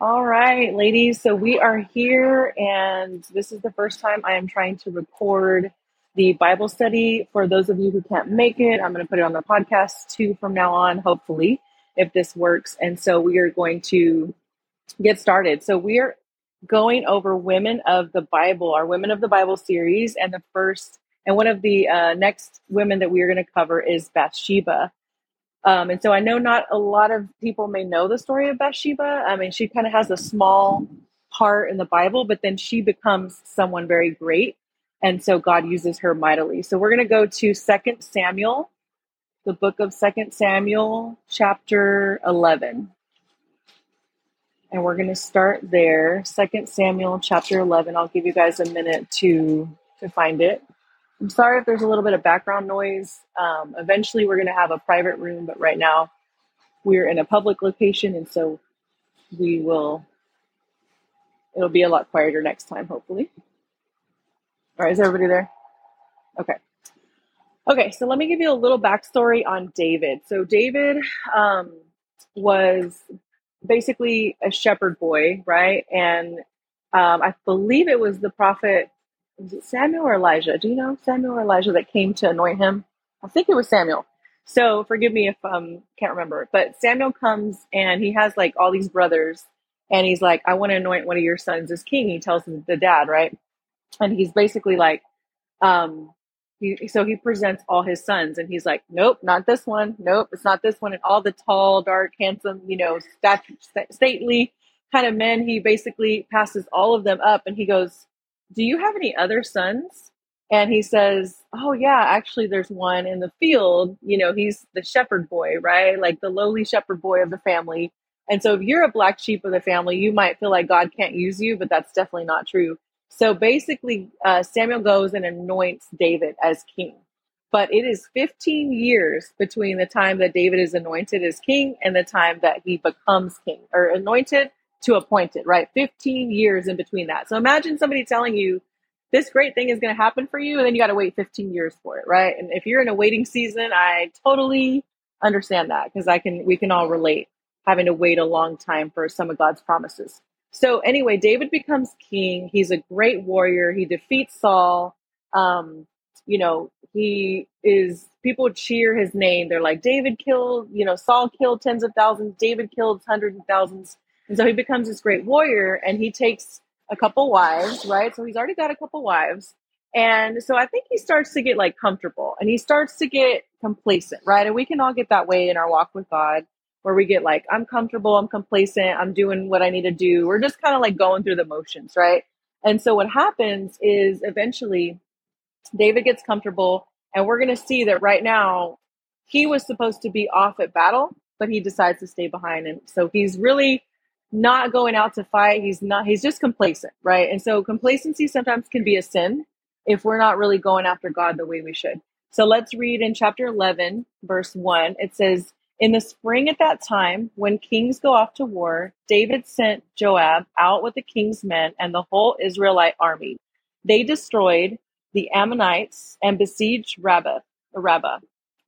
All right, ladies. So we are here, and this is the first time I am trying to record the Bible study. For those of you who can't make it, I'm going to put it on the podcast too from now on, hopefully, if this works. And so we are going to get started. So we are going over Women of the Bible, our Women of the Bible series, and the first and one of the uh, next women that we are going to cover is Bathsheba. Um, and so I know not a lot of people may know the story of Bathsheba. I mean, she kind of has a small part in the Bible, but then she becomes someone very great. And so God uses her mightily. So we're going to go to Second Samuel, the book of Second Samuel, chapter 11. And we're going to start there. Second Samuel, chapter 11. I'll give you guys a minute to to find it. I'm sorry if there's a little bit of background noise. Um, eventually, we're going to have a private room, but right now we're in a public location, and so we will. It'll be a lot quieter next time, hopefully. All right, is everybody there? Okay. Okay, so let me give you a little backstory on David. So David um, was basically a shepherd boy, right? And um, I believe it was the prophet Samuel or Elijah? Do you know Samuel or Elijah that came to anoint him? I think it was Samuel. So forgive me if um can't remember. But Samuel comes and he has like all these brothers and he's like, I want to anoint one of your sons as king. He tells the dad, right? And he's basically like, um, he, so he presents all his sons and he's like, nope, not this one. Nope, it's not this one. And all the tall, dark, handsome, you know, stately kind of men, he basically passes all of them up and he goes, do you have any other sons? And he says, Oh, yeah, actually, there's one in the field. You know, he's the shepherd boy, right? Like the lowly shepherd boy of the family. And so if you're a black sheep of the family, you might feel like God can't use you, but that's definitely not true. So basically, uh, Samuel goes and anoints David as king. But it is 15 years between the time that David is anointed as king and the time that he becomes king or anointed to appointed, right? 15 years in between that. So imagine somebody telling you this great thing is going to happen for you, and then you got to wait 15 years for it, right? And if you're in a waiting season, I totally understand that because I can, we can all relate having to wait a long time for some of God's promises. So anyway, David becomes king. He's a great warrior. He defeats Saul. Um, you know, he is people cheer his name. They're like, David killed, you know, Saul killed tens of thousands, David killed hundreds of thousands. And so he becomes this great warrior and he takes a couple wives, right? So he's already got a couple wives. And so I think he starts to get like comfortable and he starts to get complacent, right? And we can all get that way in our walk with God where we get like, I'm comfortable, I'm complacent, I'm doing what I need to do. We're just kind of like going through the motions, right? And so what happens is eventually David gets comfortable and we're going to see that right now he was supposed to be off at battle, but he decides to stay behind. And so he's really not going out to fight. He's not, he's just complacent, right? And so complacency sometimes can be a sin if we're not really going after God the way we should. So let's read in chapter 11, verse 1. It says, In the spring at that time, when kings go off to war, David sent Joab out with the king's men and the whole Israelite army. They destroyed the Ammonites and besieged Rabbah, Rabbah.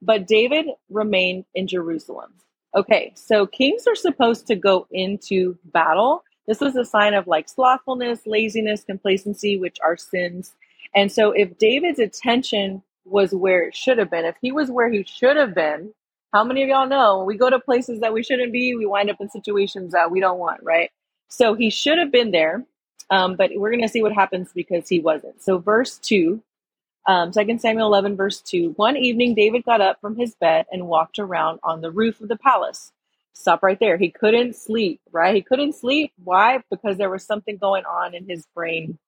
But David remained in Jerusalem. Okay, so kings are supposed to go into battle. This is a sign of like slothfulness, laziness, complacency, which are sins. And so if David's attention was where it should have been, if he was where he should have been, how many of y'all know we go to places that we shouldn't be, we wind up in situations that we don't want, right? So he should have been there, um, but we're going to see what happens because he wasn't. So, verse 2 um, 2 Samuel 11, verse 2. One evening, David got up from his bed and walked around on the roof of the palace. Stop right there. He couldn't sleep, right? He couldn't sleep. Why? Because there was something going on in his brain.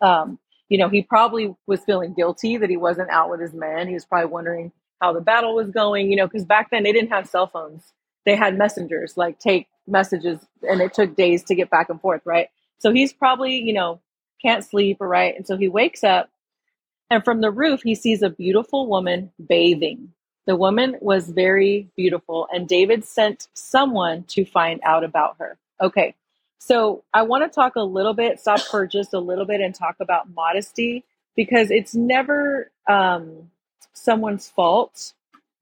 Um, you know, he probably was feeling guilty that he wasn't out with his men. He was probably wondering how the battle was going, you know, because back then they didn't have cell phones. They had messengers, like take messages, and it took days to get back and forth, right? So he's probably, you know, can't sleep, right? And so he wakes up and from the roof, he sees a beautiful woman bathing. The woman was very beautiful, and David sent someone to find out about her. Okay, so I want to talk a little bit, stop for just a little bit, and talk about modesty because it's never um, someone's fault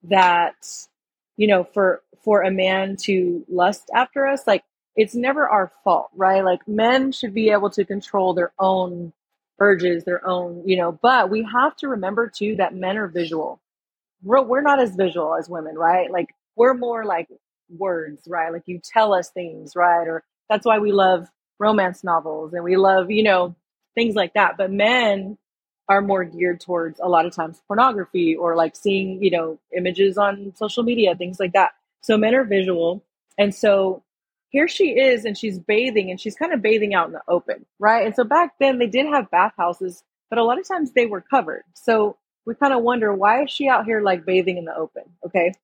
that you know for for a man to lust after us like it's never our fault, right? Like men should be able to control their own urges, their own, you know, but we have to remember too that men are visual. We're, we're not as visual as women, right? Like we're more like words, right? Like you tell us things, right? Or that's why we love romance novels and we love, you know, things like that. But men are more geared towards a lot of times pornography or like seeing, you know, images on social media, things like that. So men are visual. And so here she is and she's bathing and she's kind of bathing out in the open, right? And so back then they did have bathhouses, but a lot of times they were covered. So we kind of wonder why is she out here like bathing in the open? Okay.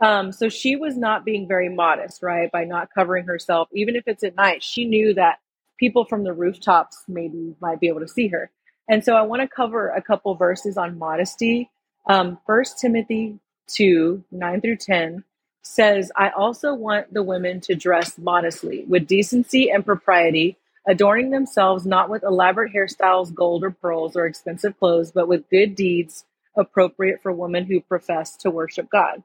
Um, so she was not being very modest, right? By not covering herself, even if it's at night, she knew that people from the rooftops maybe might be able to see her. And so I want to cover a couple verses on modesty. Um, 1 Timothy 2 9 through 10 says, I also want the women to dress modestly, with decency and propriety, adorning themselves not with elaborate hairstyles, gold or pearls, or expensive clothes, but with good deeds appropriate for women who profess to worship God.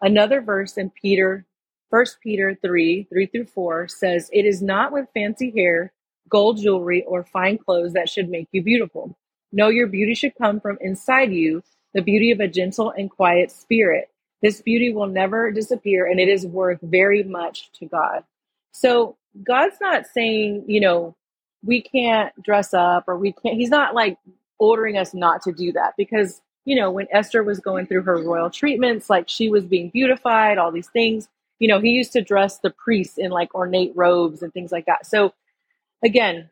Another verse in Peter, 1 Peter 3 3 through 4 says, It is not with fancy hair, gold jewelry, or fine clothes that should make you beautiful. No, your beauty should come from inside you, the beauty of a gentle and quiet spirit. This beauty will never disappear and it is worth very much to God. So God's not saying, you know, we can't dress up or we can't, He's not like ordering us not to do that because you know, when Esther was going through her royal treatments, like she was being beautified, all these things, you know, he used to dress the priests in like ornate robes and things like that. So again,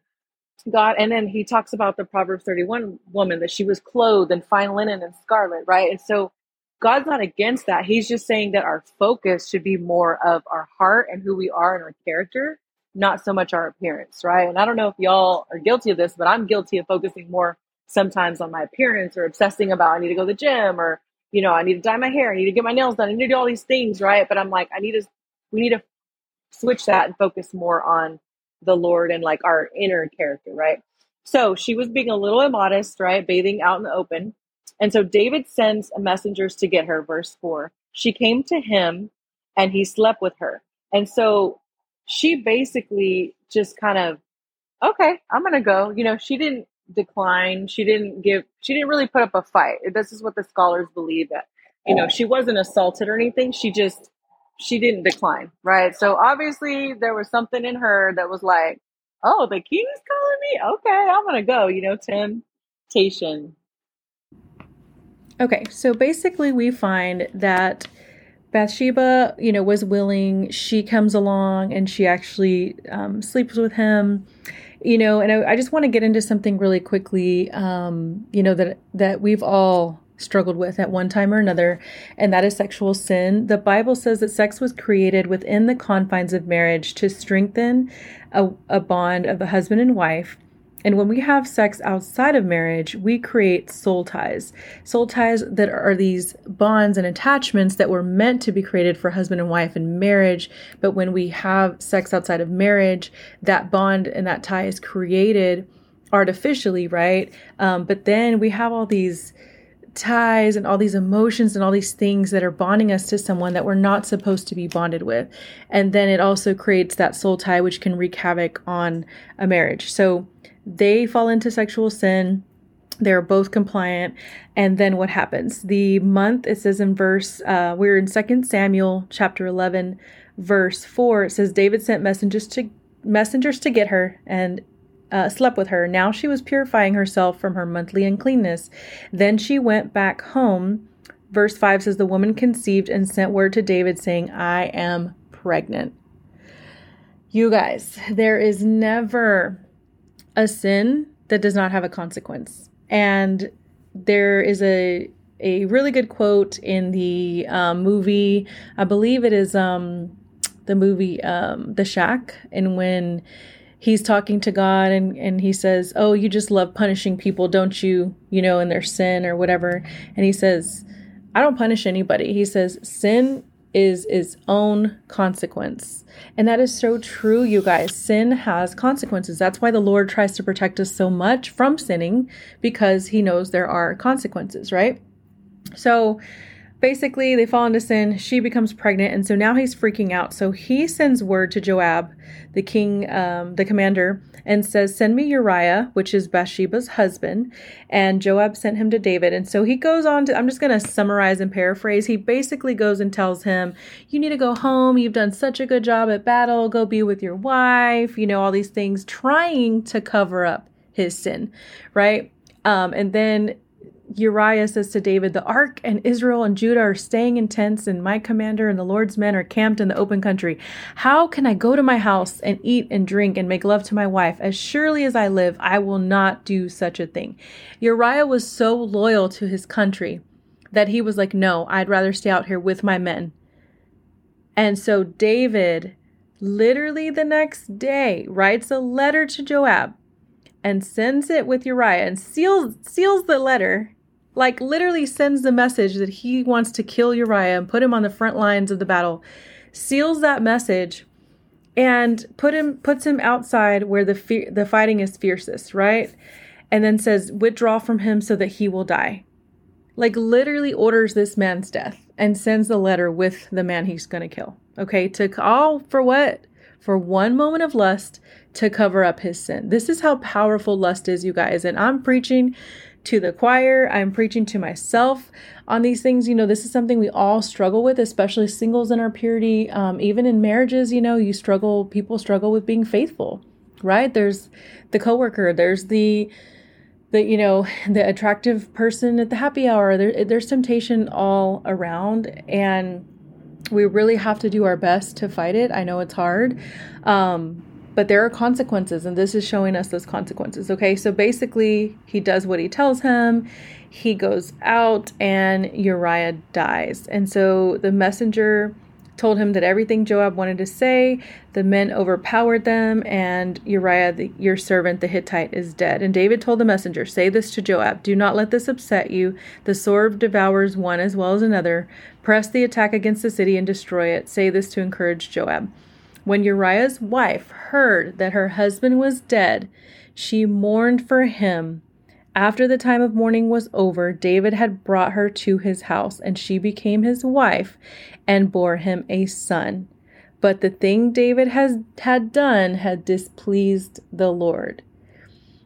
God, and then he talks about the Proverbs 31 woman that she was clothed in fine linen and scarlet, right? And so God's not against that. He's just saying that our focus should be more of our heart and who we are and our character, not so much our appearance, right? And I don't know if y'all are guilty of this, but I'm guilty of focusing more sometimes on my appearance or obsessing about I need to go to the gym or you know I need to dye my hair, I need to get my nails done, I need to do all these things, right? But I'm like I need to we need to switch that and focus more on the Lord and like our inner character, right? So she was being a little immodest, right? Bathing out in the open. And so David sends messengers to get her, verse 4. She came to him and he slept with her. And so she basically just kind of, okay, I'm going to go. You know, she didn't decline. She didn't give. She didn't really put up a fight. This is what the scholars believe that you know she wasn't assaulted or anything. She just she didn't decline, right? So obviously there was something in her that was like, oh, the king's calling me. Okay, I'm gonna go. You know, temptation. Okay, so basically we find that Bathsheba, you know, was willing. She comes along and she actually um, sleeps with him you know, and I, I just want to get into something really quickly, um, you know, that that we've all struggled with at one time or another, and that is sexual sin. The Bible says that sex was created within the confines of marriage to strengthen a, a bond of a husband and wife and when we have sex outside of marriage, we create soul ties. Soul ties that are these bonds and attachments that were meant to be created for husband and wife in marriage. But when we have sex outside of marriage, that bond and that tie is created artificially, right? Um, but then we have all these ties and all these emotions and all these things that are bonding us to someone that we're not supposed to be bonded with. And then it also creates that soul tie, which can wreak havoc on a marriage. So, they fall into sexual sin. They're both compliant. And then what happens? The month, it says in verse, uh, we're in Second Samuel chapter 11, verse 4. It says, David sent messengers to messengers to get her and uh, slept with her. Now she was purifying herself from her monthly uncleanness. Then she went back home. Verse 5 says, The woman conceived and sent word to David, saying, I am pregnant. You guys, there is never a sin that does not have a consequence. And there is a a really good quote in the um, movie. I believe it is um, the movie um, The Shack, and when he's talking to God and, and he says, Oh, you just love punishing people, don't you? You know, in their sin or whatever. And he says, I don't punish anybody. He says, Sin is its own consequence. And that is so true, you guys. Sin has consequences. That's why the Lord tries to protect us so much from sinning because he knows there are consequences, right? So basically they fall into sin she becomes pregnant and so now he's freaking out. So he sends word to joab the king um, the commander and says send me uriah which is bathsheba's husband. And joab sent him to david. And so he goes on to i'm just going to summarize and paraphrase. He basically goes and tells him you need to go home. You've done such a good job at battle. Go be with your wife you know all these things trying to cover up his sin right? Um, and then Uriah says to David, The ark and Israel and Judah are staying in tents, and my commander and the Lord's men are camped in the open country. How can I go to my house and eat and drink and make love to my wife? As surely as I live, I will not do such a thing. Uriah was so loyal to his country that he was like, No, I'd rather stay out here with my men. And so David, literally the next day, writes a letter to Joab and sends it with Uriah and seals seals the letter like literally sends the message that he wants to kill Uriah and put him on the front lines of the battle, seals that message, and put him puts him outside where the fe- the fighting is fiercest, right? And then says, "Withdraw from him so that he will die." Like literally orders this man's death and sends the letter with the man he's going to kill. Okay, to all for what? For one moment of lust to cover up his sin. This is how powerful lust is, you guys. And I'm preaching to the choir, I'm preaching to myself on these things. You know, this is something we all struggle with, especially singles in our purity. Um, even in marriages, you know, you struggle, people struggle with being faithful, right? There's the coworker, there's the, the you know the attractive person at the happy hour there, there's temptation all around and we really have to do our best to fight it i know it's hard um, but there are consequences, and this is showing us those consequences. Okay, so basically, he does what he tells him. He goes out, and Uriah dies. And so the messenger told him that everything Joab wanted to say, the men overpowered them, and Uriah, the, your servant, the Hittite, is dead. And David told the messenger, Say this to Joab Do not let this upset you. The sword devours one as well as another. Press the attack against the city and destroy it. Say this to encourage Joab. When Uriah's wife heard that her husband was dead, she mourned for him. After the time of mourning was over, David had brought her to his house, and she became his wife and bore him a son. But the thing David has had done had displeased the Lord.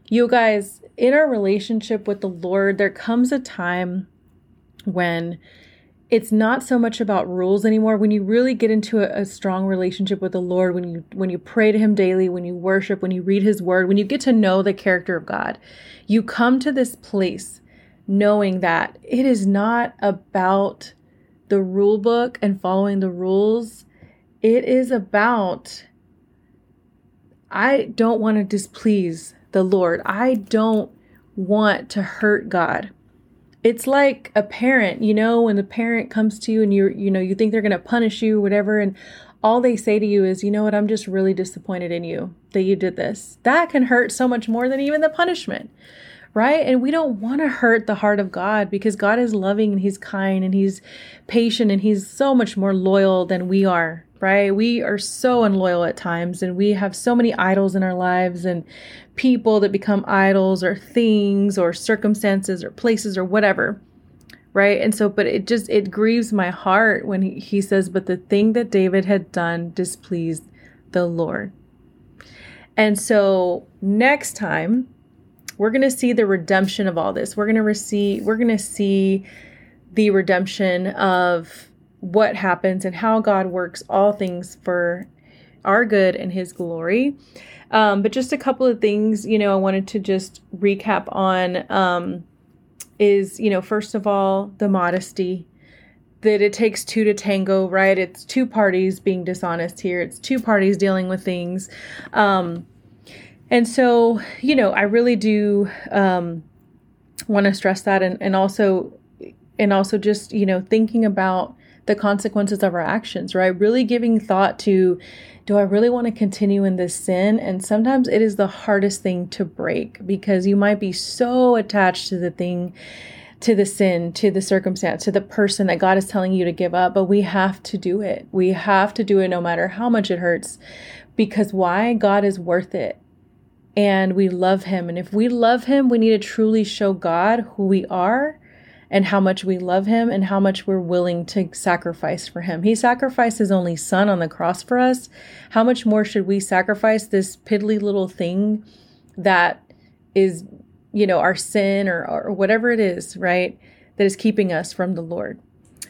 You guys, in our relationship with the Lord, there comes a time when it's not so much about rules anymore. When you really get into a, a, strong relationship with the lord when you when you pray to him daily when you worship when you read his word when you get to know the character of god you come to this place knowing that it is not about the rule book and following the rules. It is about i don't want to displease the lord. I don't want to hurt god it's like a parent, you know, when the parent comes to you and you're, you know, you think they're going to punish you, whatever, and all they say to you is, you know what, I'm just really disappointed in you that you did this. That can hurt so much more than even the punishment, right? And we don't want to hurt the heart of God because God is loving and He's kind and He's patient and He's so much more loyal than we are, right? We are so unloyal at times and we have so many idols in our lives and people that become idols or things or circumstances or places or whatever. Right. And so, but it just, it grieves my heart when he, he says, but the thing that David had done displeased the Lord. And so next time, we're going to see the redemption of all this. We're going to receive, we're going to see the redemption of what happens and how God works all things for our good and his glory. Um, but just a couple of things, you know, I wanted to just recap on um, is, you know, first of all, the modesty that it takes two to tango, right? It's two parties being dishonest here, it's two parties dealing with things. Um, and so, you know, I really do um, want to stress that and, and also and also just, you know, thinking about the consequences of our actions, right? Really giving thought to do I really want to continue in this sin? And sometimes it is the hardest thing to break because you might be so attached to the thing, to the sin, to the circumstance, to the person that God is telling you to give up, but we have to do it. We have to do it no matter how much it hurts because why? God is worth it. And we love him. And if we love him, we need to truly show God who we are and how much we love him and how much we're willing to sacrifice for him. He sacrificed his only son on the cross for us. How much more should we sacrifice this piddly little thing that is, you know, our sin or, or whatever it is, right? That is keeping us from the Lord.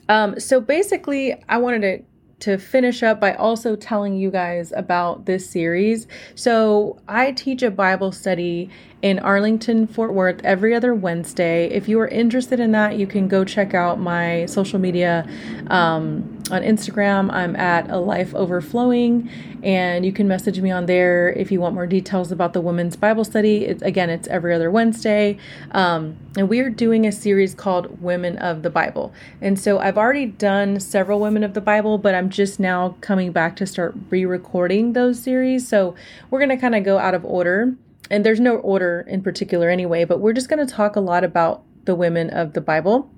Um, so basically, I wanted to to finish up by also telling you guys about this series. So, I teach a Bible study in Arlington, Fort Worth every other Wednesday. If you are interested in that, you can go check out my social media um, on Instagram. I'm at a life overflowing, and you can message me on there if you want more details about the women's Bible study. It's again, it's every other Wednesday, um, and we are doing a series called Women of the Bible. And so I've already done several Women of the Bible, but I'm just now coming back to start re-recording those series. So we're gonna kind of go out of order and there's no order in particular anyway, but we're just going to talk a lot about the women of the Bible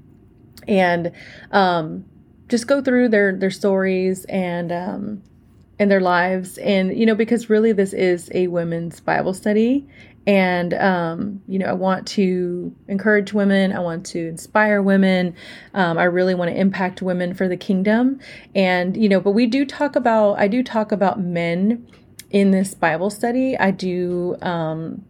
and um, just go through their their stories and um, and their lives, and you know because really this is a women's Bible study, and um, you know i want to encourage women. I want to inspire women. Um, i really want to impact women for the kingdom. And you know but we do talk about i do talk about men in this Bible study, I do, um,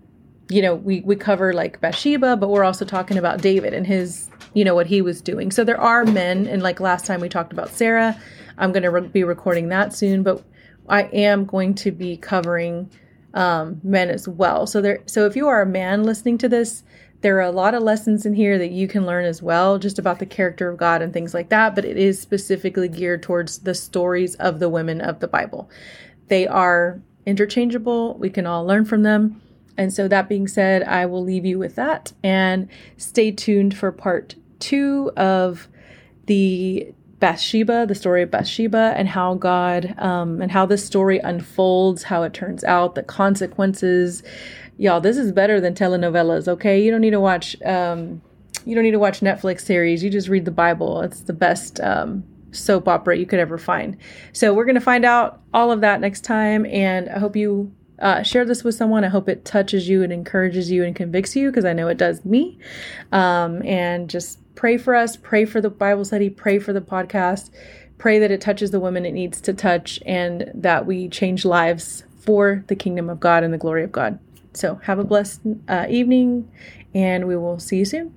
you know, we, we cover like Bathsheba, but we're also talking about David and his, you know, what he was doing. So there are men, and like last time we talked about Sarah, I'm going to re- be recording that soon, but I am going to be covering um, men as well. So there, so if you are a man listening to this, there are a lot of lessons in here that you can learn as well, just about the character of God and things like that. But it is specifically geared towards the stories of the women of the Bible. They are interchangeable. We can all learn from them. And so, that being said, I will leave you with that and stay tuned for part two of the Bathsheba, the story of Bathsheba, and how God um, and how this story unfolds, how it turns out, the consequences. Y'all, this is better than telenovelas. Okay, you don't need to watch. Um, you don't need to watch Netflix series. You just read the Bible. It's the best um, soap opera you could ever find. So we're going to find out all of that next time. And I hope you uh, share this with someone. I hope it touches you and encourages you and convicts you because I know it does me. Um, and just pray for us, pray for the Bible study, pray for the podcast, pray that it touches the women it needs to touch and that we change lives for the kingdom of God and the glory of God. So have a blessed uh, evening, and we will see you soon.